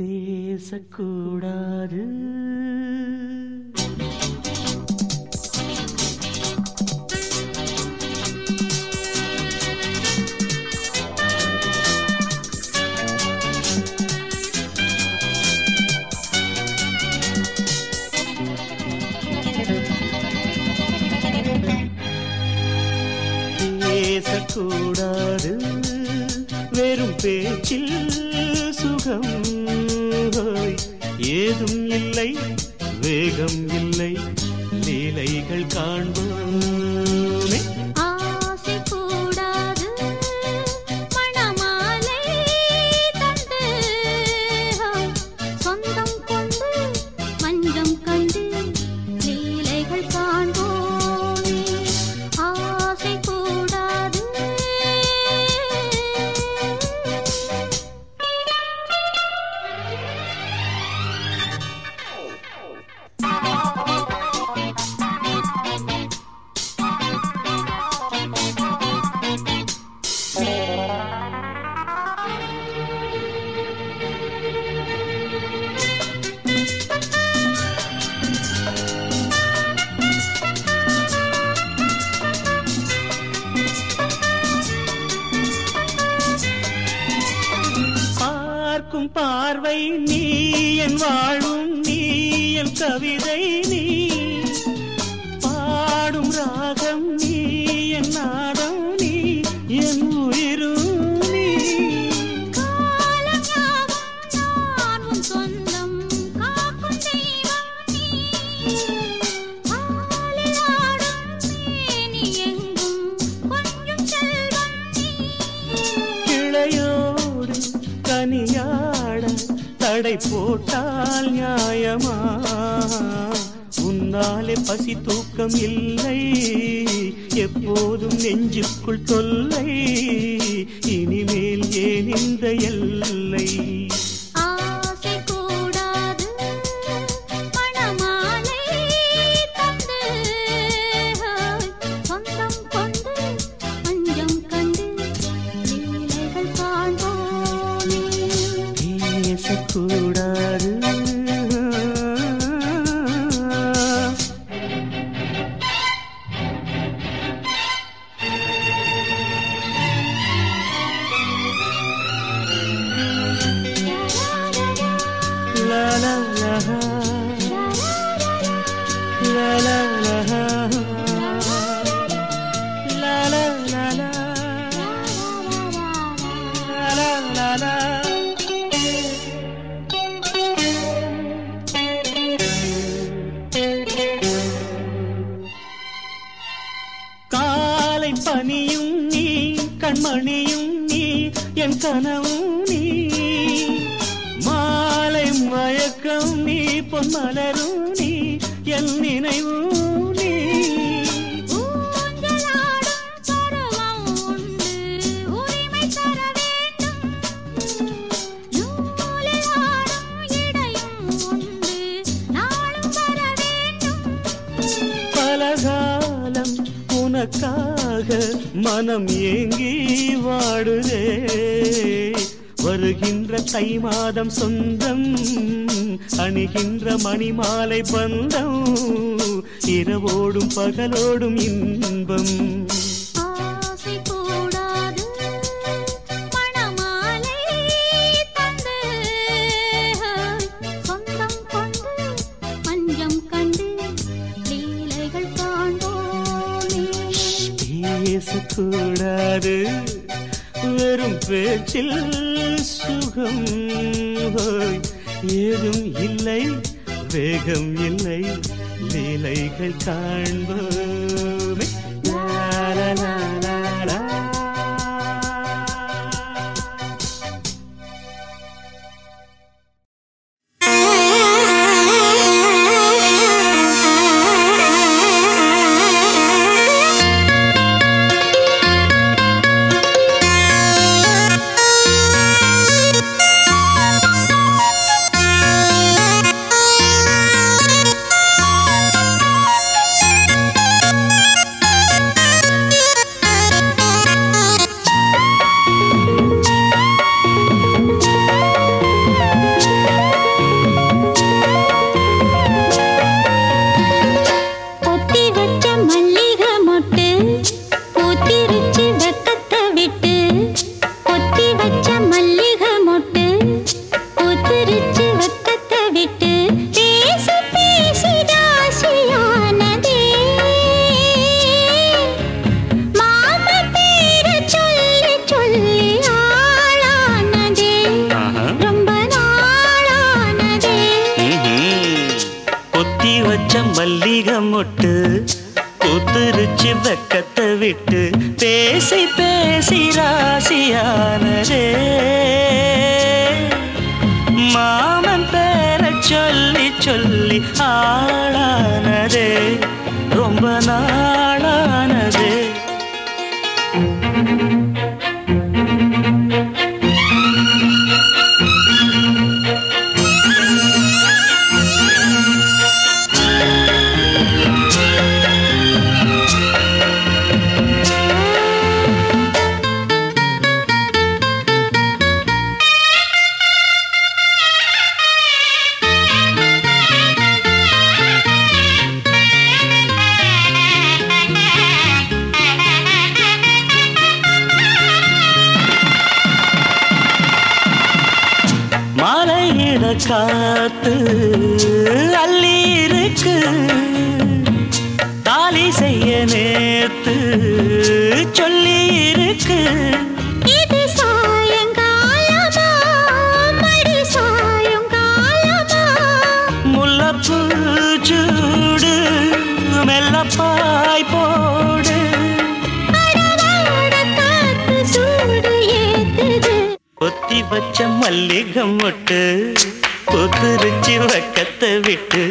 பேசக்கூடாது. இந்த எல்லை எழுத்து சொல்லி இருக்கு சூடு மெல்லப்பாய் போடு. ஒத்தி வச்ச மல்லிகம் மொட்டு புத்துருச்சி வக்கத்தை விட்டு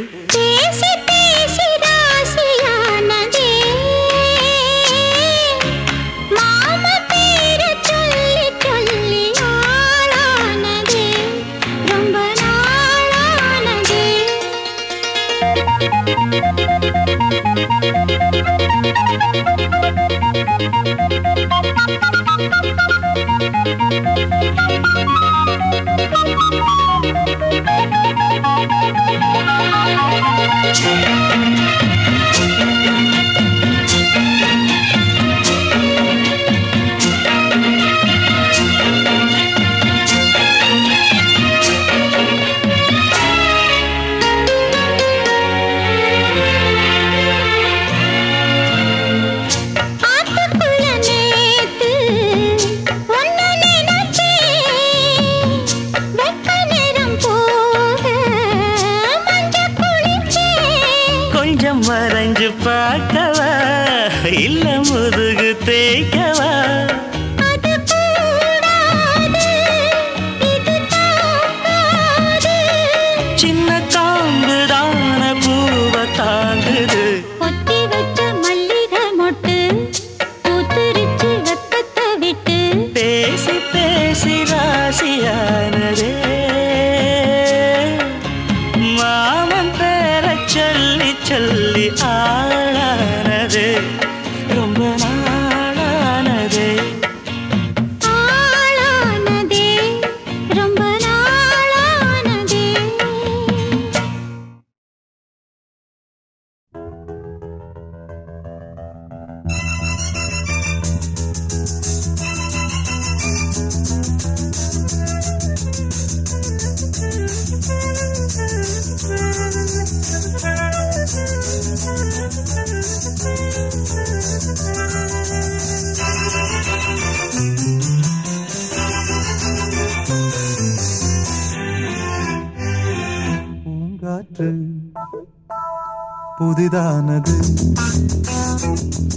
புதிதானது.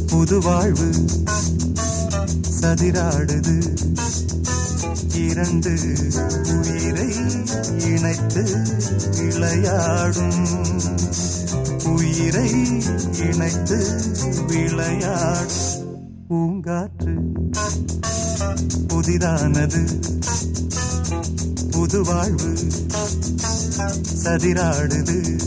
புது வாழ்வு சதிராடுது. இரண்டு உயிரை இணைத்து விளையாடும். உயிரை இணைத்து விளையாடும். பூங்காற்று. புதிதானது. புது வாழ்வு சதிராடுது.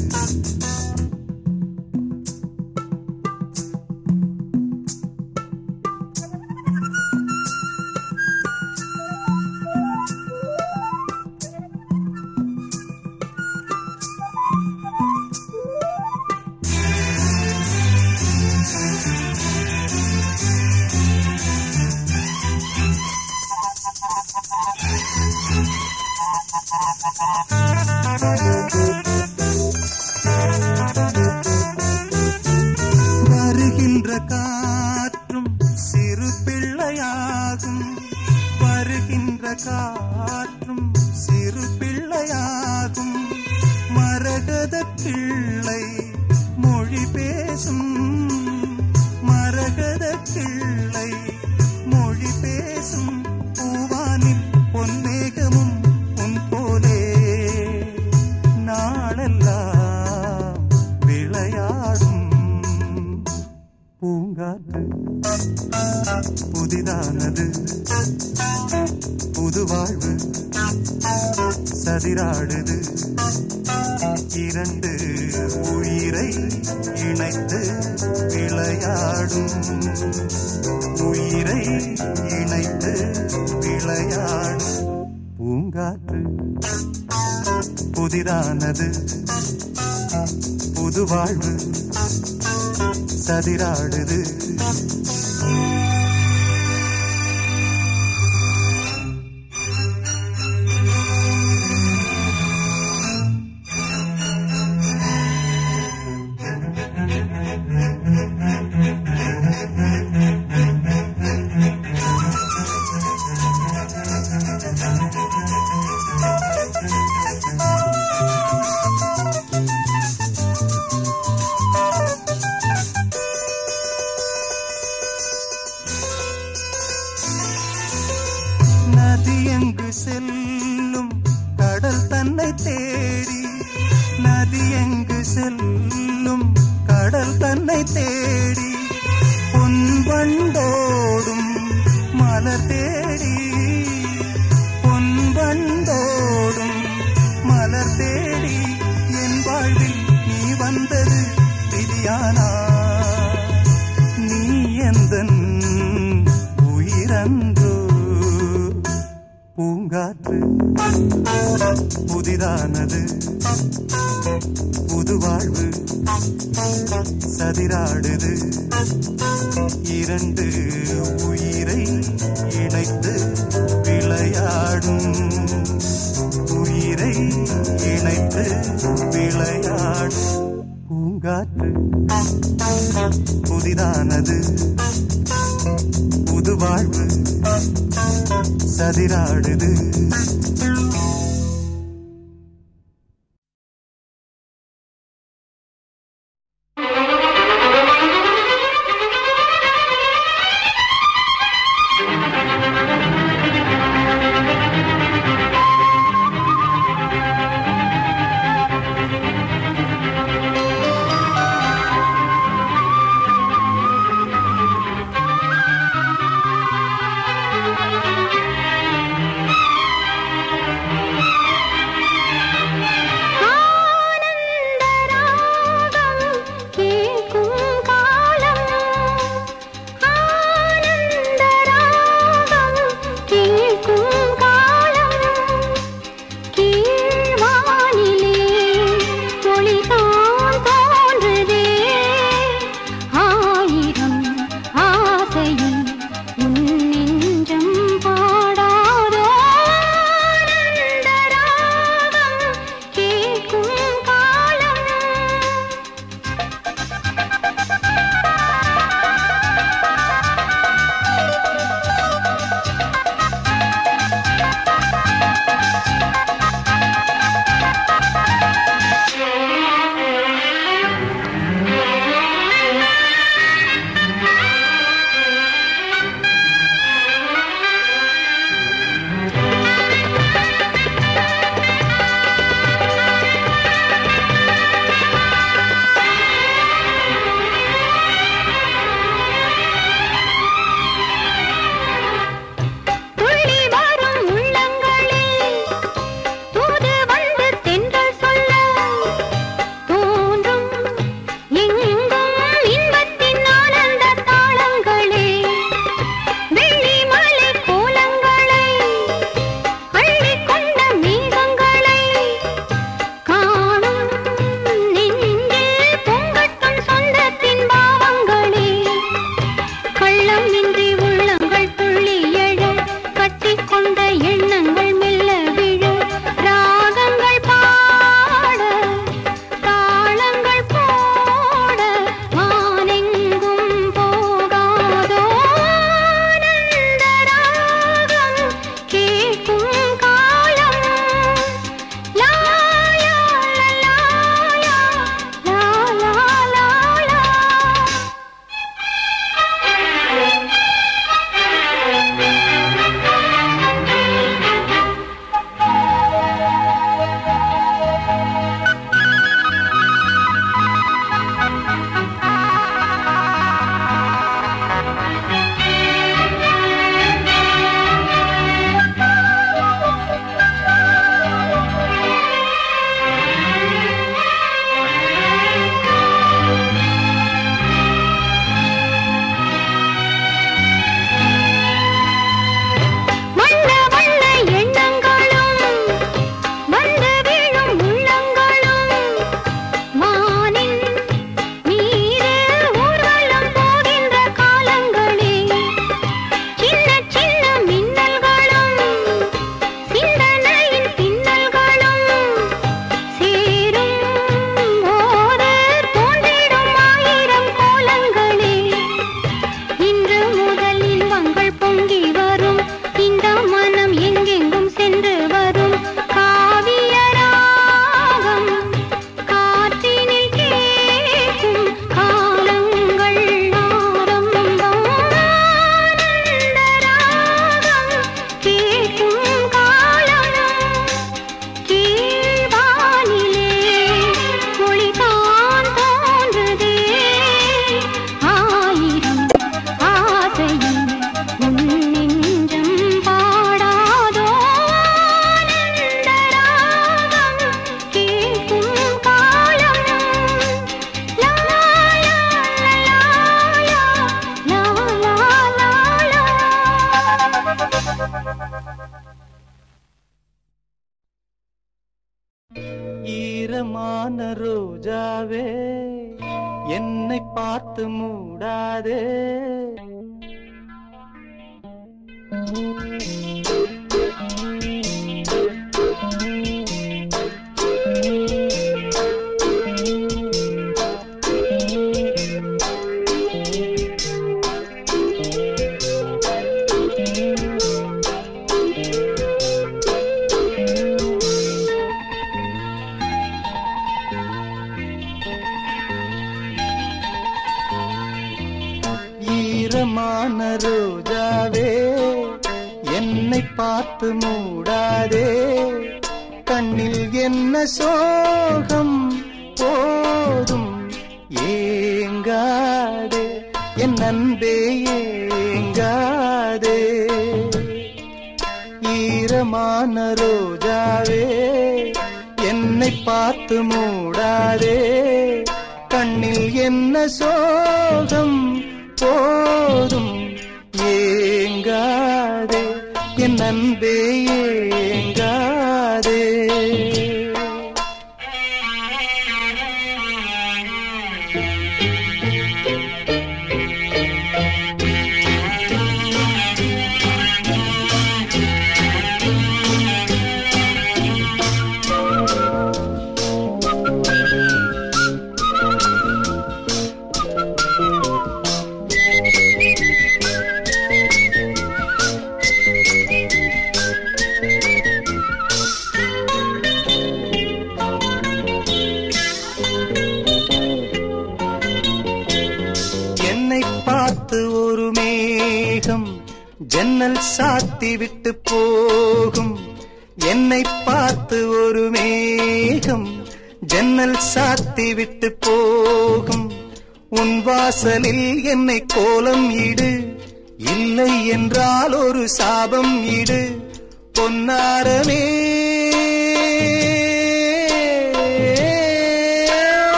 இரண்டு உயிரை இணைத்து விளையாடும். உயிரை இணைத்து விளையாடும். பூங்காற்று புதிரானது புது வாழ்வு சதிராடுது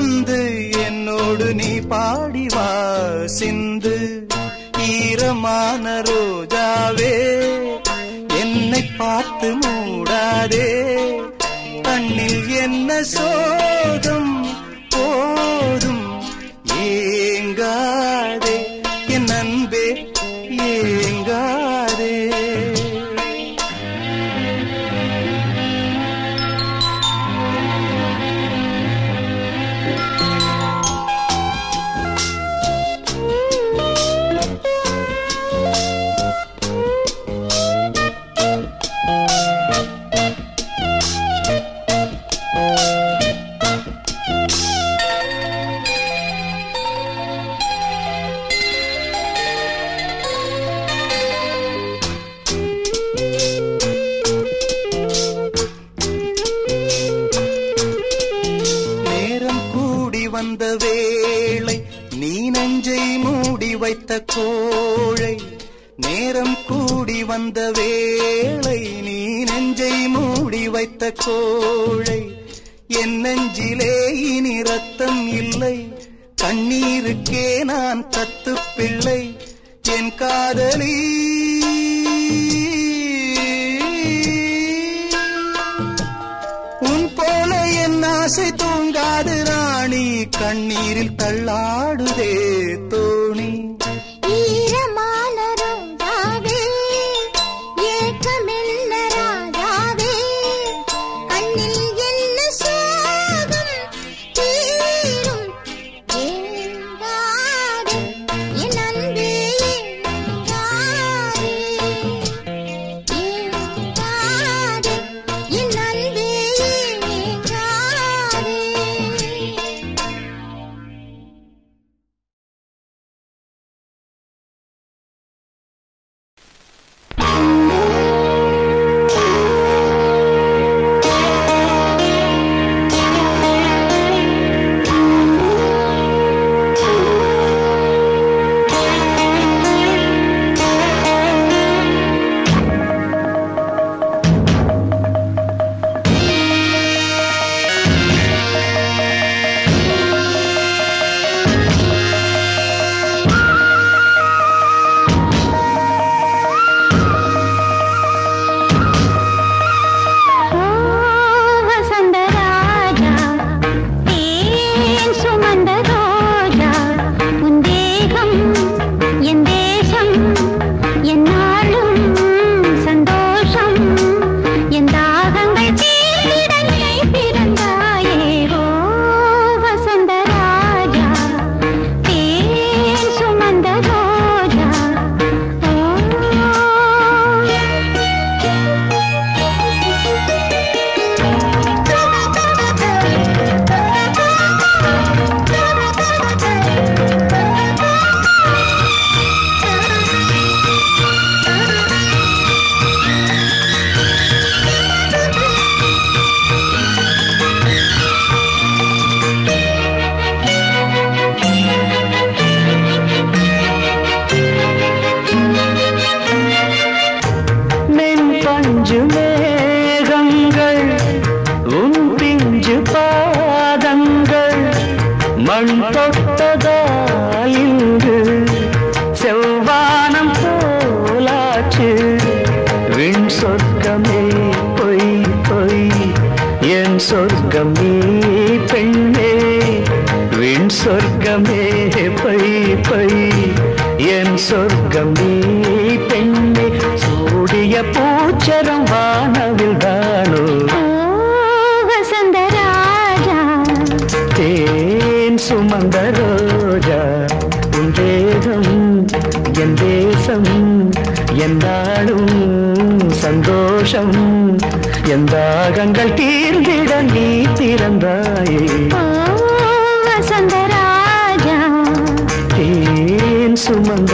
வந்து என்னோடு நீ பாடி வா சிந்து. ஈரமான ரோஜாவே என்னை பார்த்து மூடாதே. கண்ணில் என்ன சோதம் சோழை நேரம் கூடி வந்த வேளை நீ நெஞ்சை மூடி வைத்த கோழை. என் நெஞ்சிலே இனி ரத்தம் இல்லை. கண்ணீருக்கே நான் தத்து பிள்ளை என் காதலி. உன் போல என் ஆசை தூங்காது ராணி. கண்ணீரில் தள்ளாடுதே தோ சந்தோஷம் என் தாகங்கள் தீர்ந்திட நீ திறந்தாயே. ஓ வசந்தராஜா தேன் சுமந்த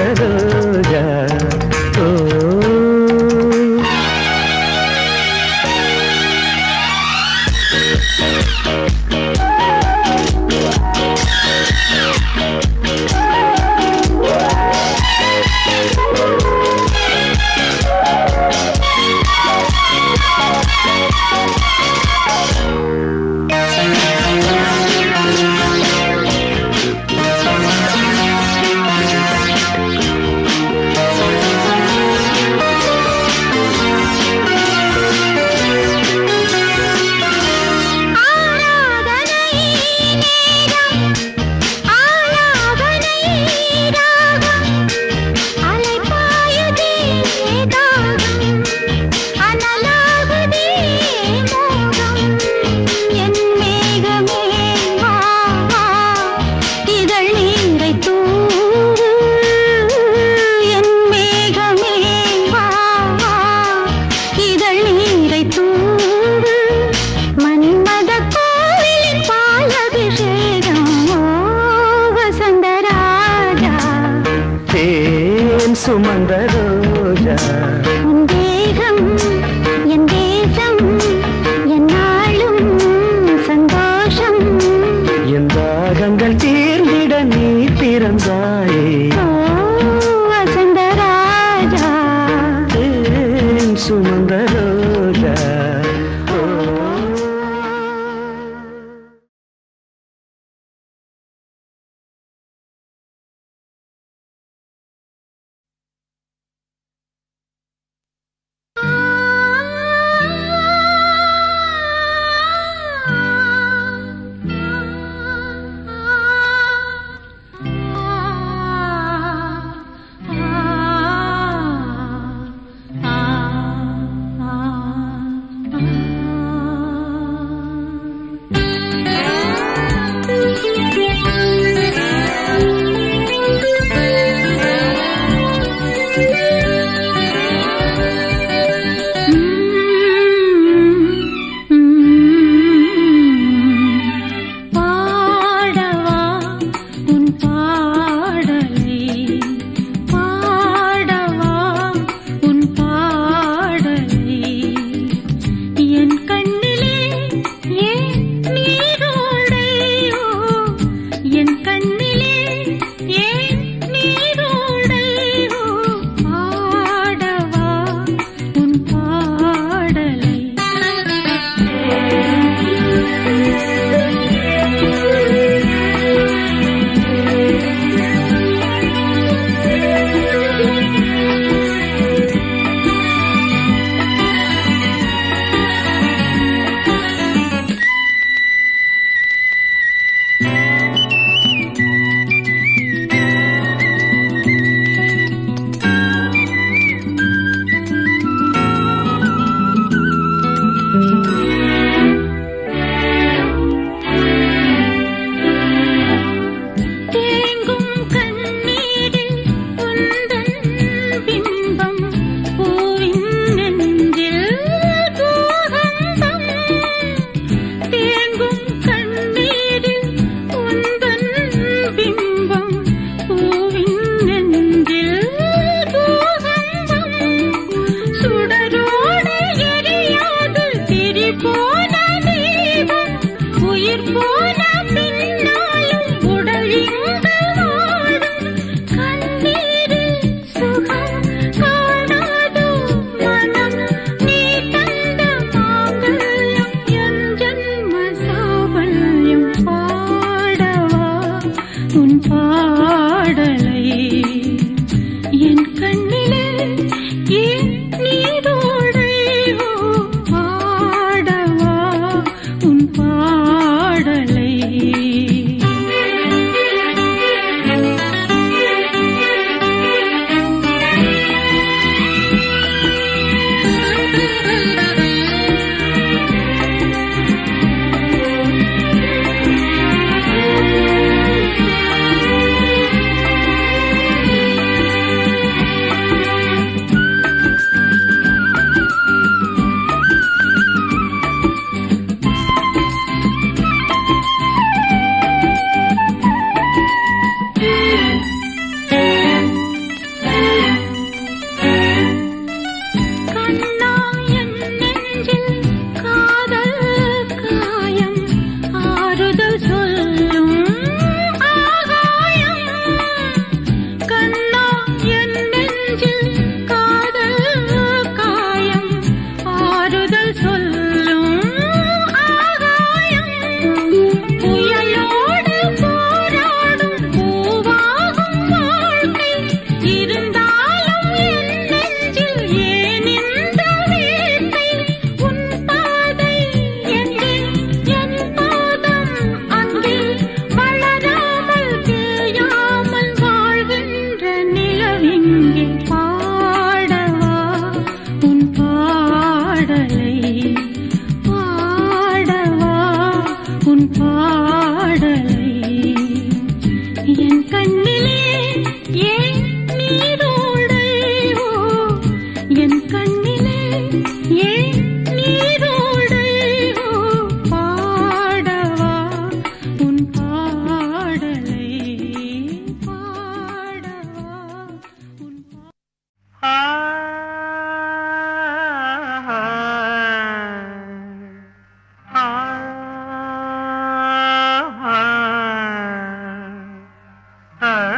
Huh?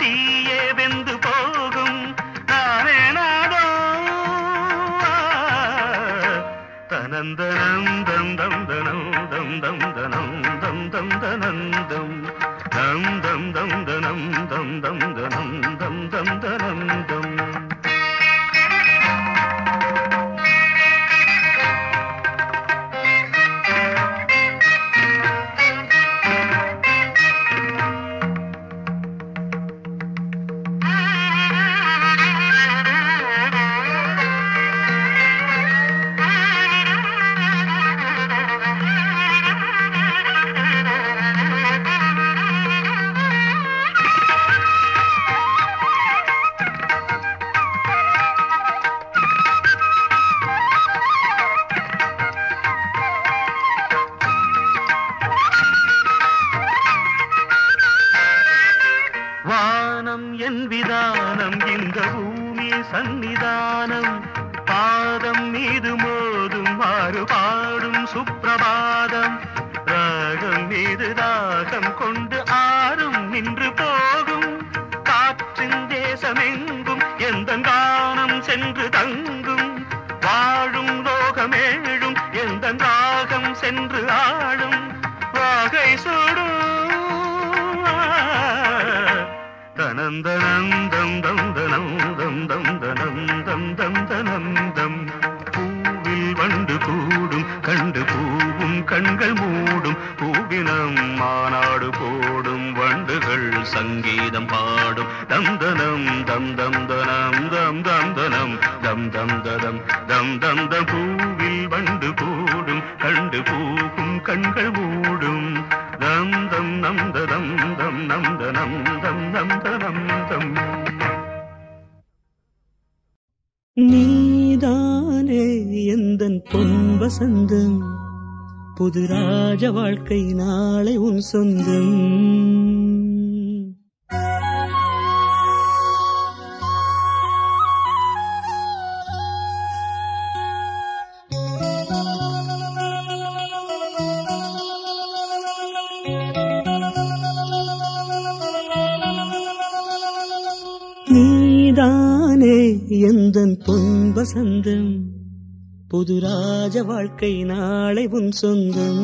தீயே எந்தன் பொன் வசந்தம் புது ராஜ வாழ்க்கை நாளை உன் சொந்தம். ராஜ வாழ்க்கை நாளை உன் சொந்தம்.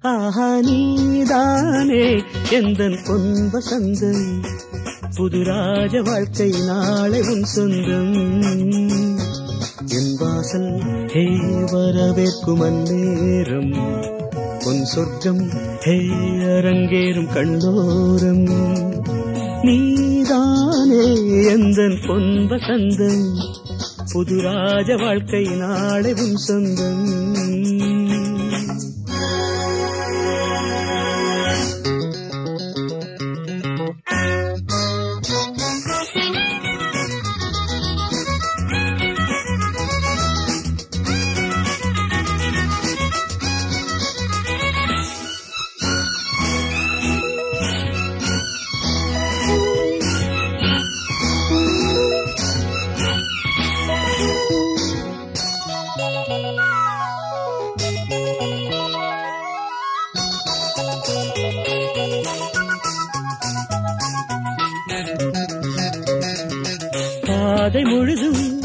ஆஹா நீதானே எந்தன் பொன் வசந்தம் புது ராஜ வாழ்க்கை நாளை உன் சொந்தம். என் வாசல் ஹே வரவேற்கும் அந்நேரம். உன் சொர்க்கம் ஹே அரங்கேறும் கண்டோரம் நீதானே எந்தன் பொன் வசந்தம் புது ராஜ வாழ்க்கை நாளை உன் சொந்தம். பாதை முழுதும்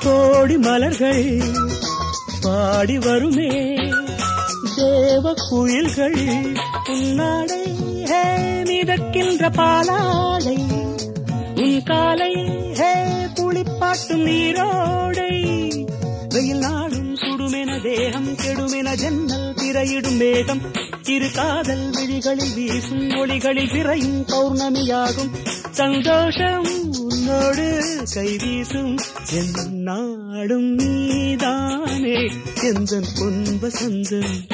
கோடி மலர்கள் பாடி வருமே. தேவ குயில்கள் உன்னாடை ஹே மிதக்கின்ற பாலாடை. உன் காலை ஹே குளிப்பாட்டும் நீரோடை. வெயில் நாடும் சுடுமென தேகம் கெடுமென ஜன்னல் திரையிடும் மேகம். இரு காதல் விழிகளில் வீசும் ஒளிகளில் விரையும் பௌர்ணமியாகும். சந்தோஷம் உன்னோடு கை வீசும் என் நாடும் நீதானே. எந்தன் பொன்ப வசந்தம்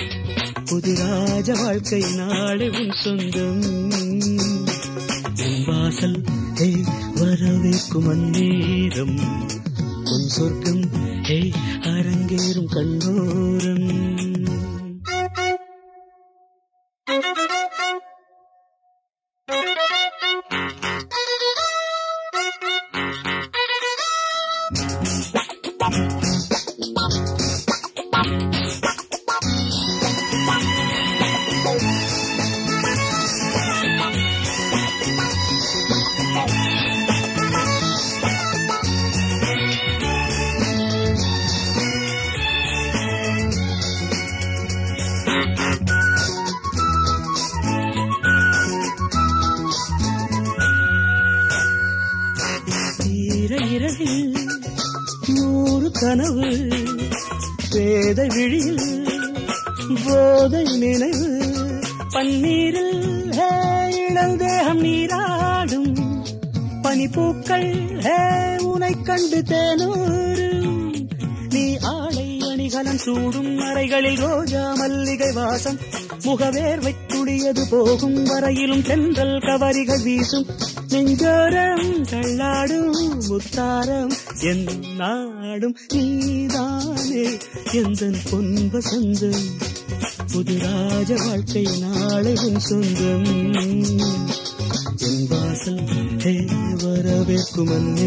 புது ராஜ வாழ்க்கை நாளை உன் சொந்தம். வாசல் ஹே வரவேற்கும் அந்நேரம் உன் சொர்க்கம் ஹே அரங்கேறும் கண்ணோரம். கவரிகள் வீசும் நெஞ்சோரம் தள்ளாடும் முத்தாரம் என் நாடும் நீதானே. எந்த பொன் வசந்தம் புது ராஜ வாழ்க்கை நாளை உன் சொந்தம். என் வாசல் ஹே வரவேற்கும் அந்நேரம்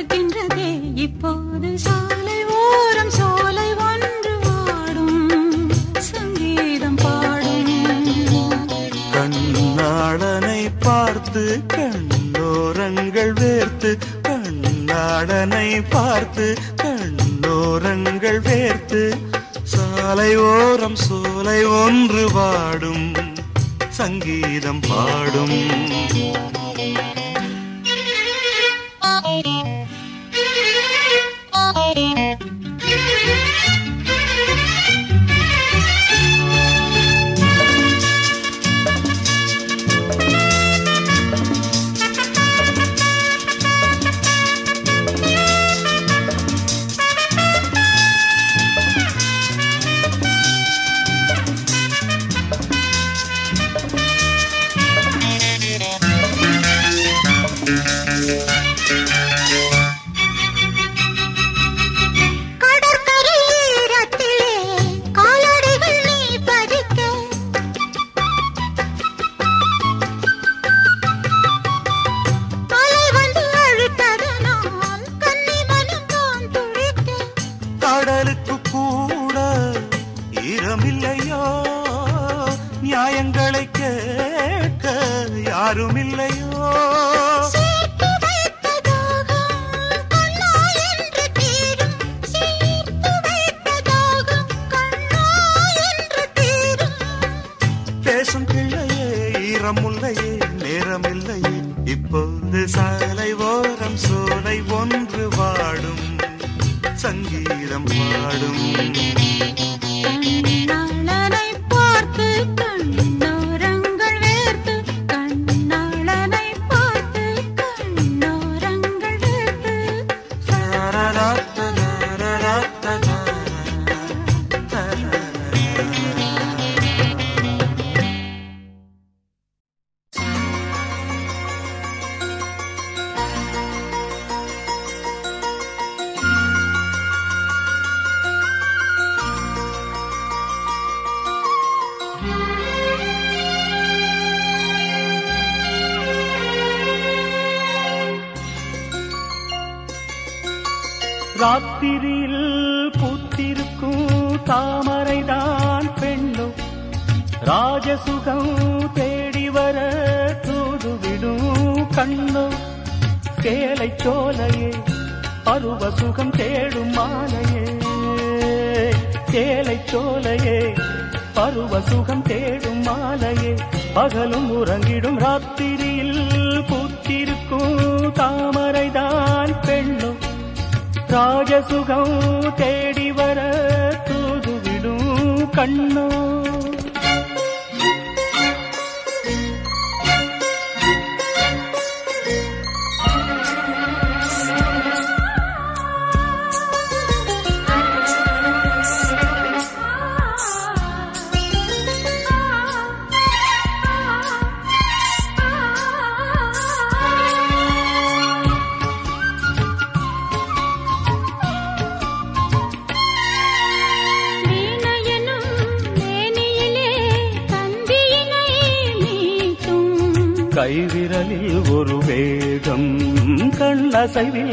வாடுகின்றதே இப்போது சாலை ஓரம் சோலை ஒன்று வாடும் சங்கீதம் பாடும் கண்ணாடனை பார்த்து கண்ணோரங்கள் வேர்த்து கண்ணாடனை பார்த்து கண்ணோரங்கள் வேர்த்து. சாலை ஓரம் சோலை ஒன்று வாடும் சங்கீதம் பாடும். Bye. சுகம் தேடும் மாலையே சேலை சோலையே பருவ சுகம் தேடும் மாலையே பகலும் உறங்கிடும் ராத்திரியில் பூத்திருக்கும் தாமரைதான் பெண்ணும். ராஜசுகம் தேடி வர தூதுவிடும் கண்ணோ. அசைவில்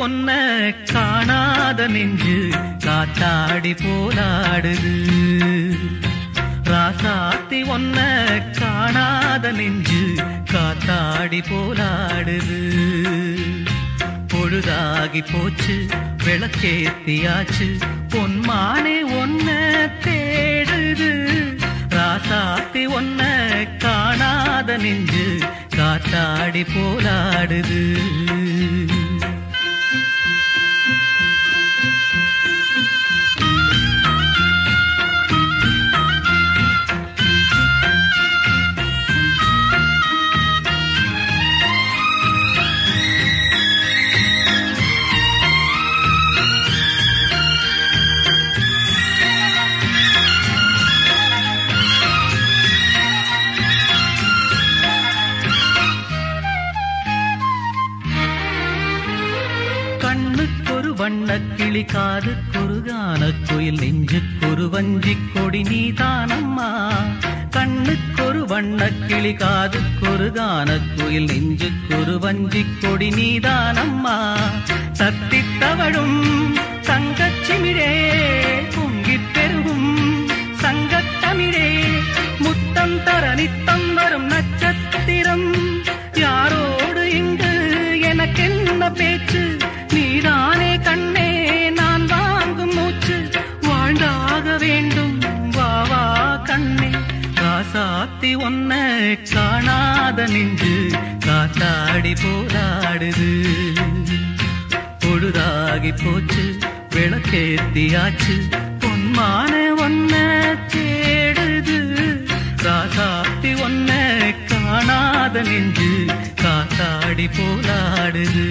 ஒன்ன காணாத நெஞ்சு காத்தாடி போலாடுது. ராசாத்தி ஒன்ன காணாத நெஞ்சு காத்தாடி போலாடுது. பொழுதாகி போச்சு விளக்கேத்தியாச்சு பொன்மானே ஒன்ன தேடுது. ராசாத்தி ஒன்ன காணாத நெஞ்சு காத்தாடி போலாடுது. கிளி காது கானக் குயில் நெஞ்சுக்கொரு வஞ்சி கொடி நீதானம்மா கண்ணுக்கொரு வண்ண கிளி காது கானக் குயில் நெஞ்சுக்கொரு வஞ்சி கொடி நீதானம்மா சத்தித் தவழும் தங்கச் பொங்கிப் பெருகும் சங்கத்தமிழே முத்தம் தர நித்தம் வரும் நட்சத்திரம். யாரோடு இங்கு எனக்கென்ன பேச்சு? காசாத்தி ஒன்ன காணாத நின்று காத்தாடி போராடுது. பொழுதாகி போச்சு விளக்கேத்தியாச்சு பொன்மான ஒன்ன தேடுது. ராசாத்தி ஒன்ன காணாத நின்று காத்தாடி போராடுது.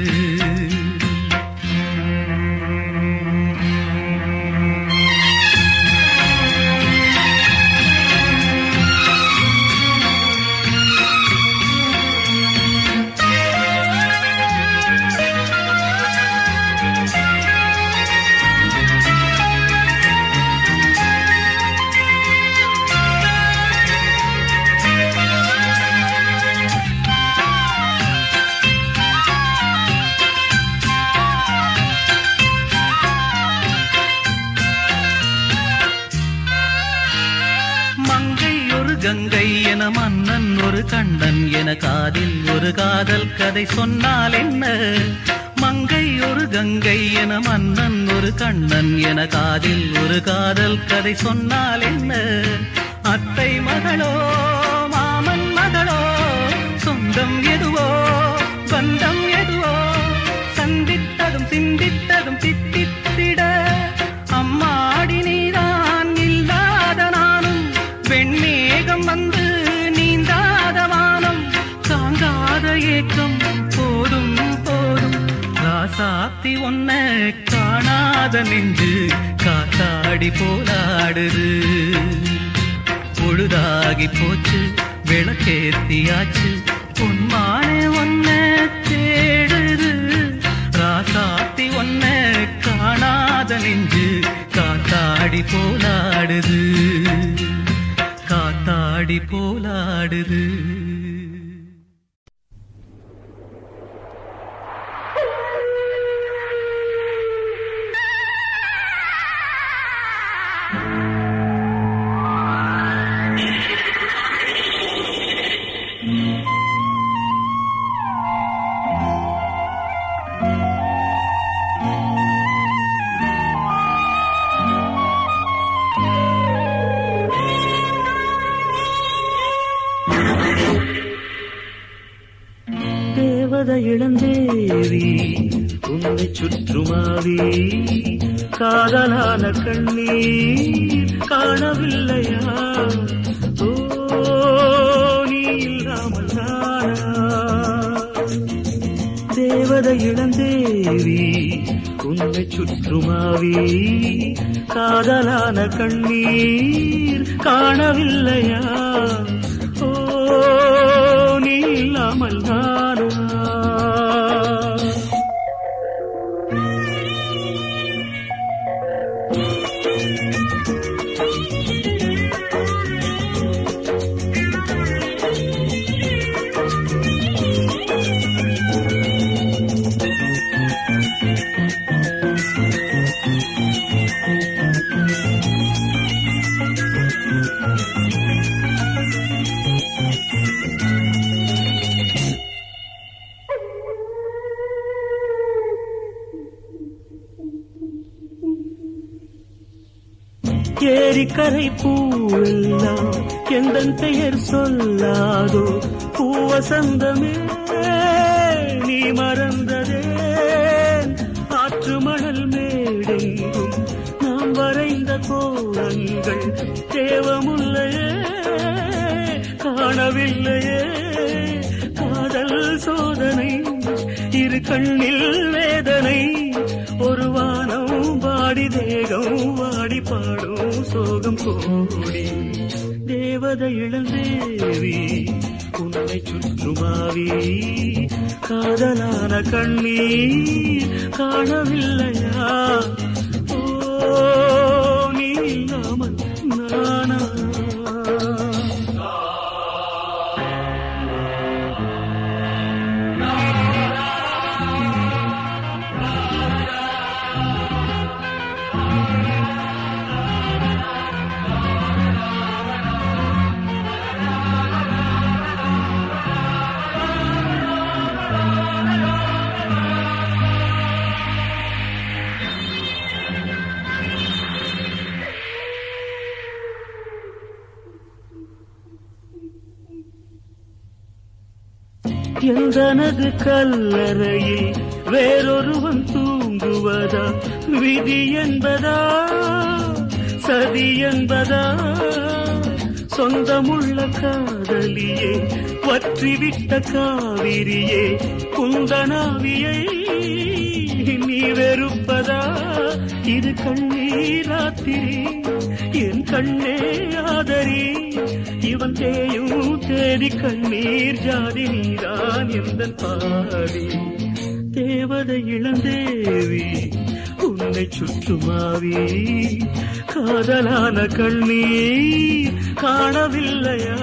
ஒரு கண்ணன் என காதில் ஒரு காதல் கதை சொன்னால் என்ன? மங்கை ஒரு கங்கை என மன்னன் ஒரு கண்ணன் என காதில் ஒரு காதல் கதை சொன்னால் என்ன? அத்தை மகளோ மாமன் மகளோ சொந்தம் எதுவோ பந்தம் எதுவோ? சந்தித்ததும் சிந்தித்ததும் தித்தித்திட காத்தி ஒன்ன காணாத நெஞ்சு காத்தாடி போராடுது பொழுதாகி போச்சு விளக்கேத்தியாச்சு. பொன்மானே ஒன்ன தேடுது. ராசாத்தி ஒன்ன காணாத நெஞ்சு காத்தாடி போலாடுது. காத்தாடி போலாடுது. தேவத இளந்தேவி உன்னை சுற்றுமாவி காதலான கண்ணீர் காணவில்லையா? ஓ நீ இல்லாமல் நானா? இளந்தேவி உன்னை சுற்றுமாவி காதலான கண்ணீர் காணவில்லையா? கரை பூவெல்லாம் எந்த பெயர் சொல்லாதோ? பூவசந்தமே நீ மறந்ததே. ஆற்று மணல் மேடெங்கும் நாம் வரைந்த கோலங்கள் தேவமுல்லையே காணவில்லையே காதல் சோதனை இரு கண்ணில் வேதனை. ஒரு வானம் பாடி தேகம் வாடி சோகம் கோடி தேவதை இளந்தேவி உன்னை சுற்றுமாவி காதலான கண்ணீர் காணவில்லையா எந்தனது கல்லறையில் வேறொருவன் தூங்குவதா? விதி என்பதா? சதி என்பதா? சொந்தமுள்ள காதலியே பற்றிவிட்ட காவிரியே குந்தனாவியை நீ வெறுப்பதா? இது கண்ணீராத்திரி என் கண்ணே ஆதரி. இவன் தேயும் தேடி கண்ணீர் ஜாதி நீதான் எந்த பாடி. தேவதை இளந்தேவி உன்னை சுற்றுமாவி. காதலான கண்ணீர் காணவில்லையா?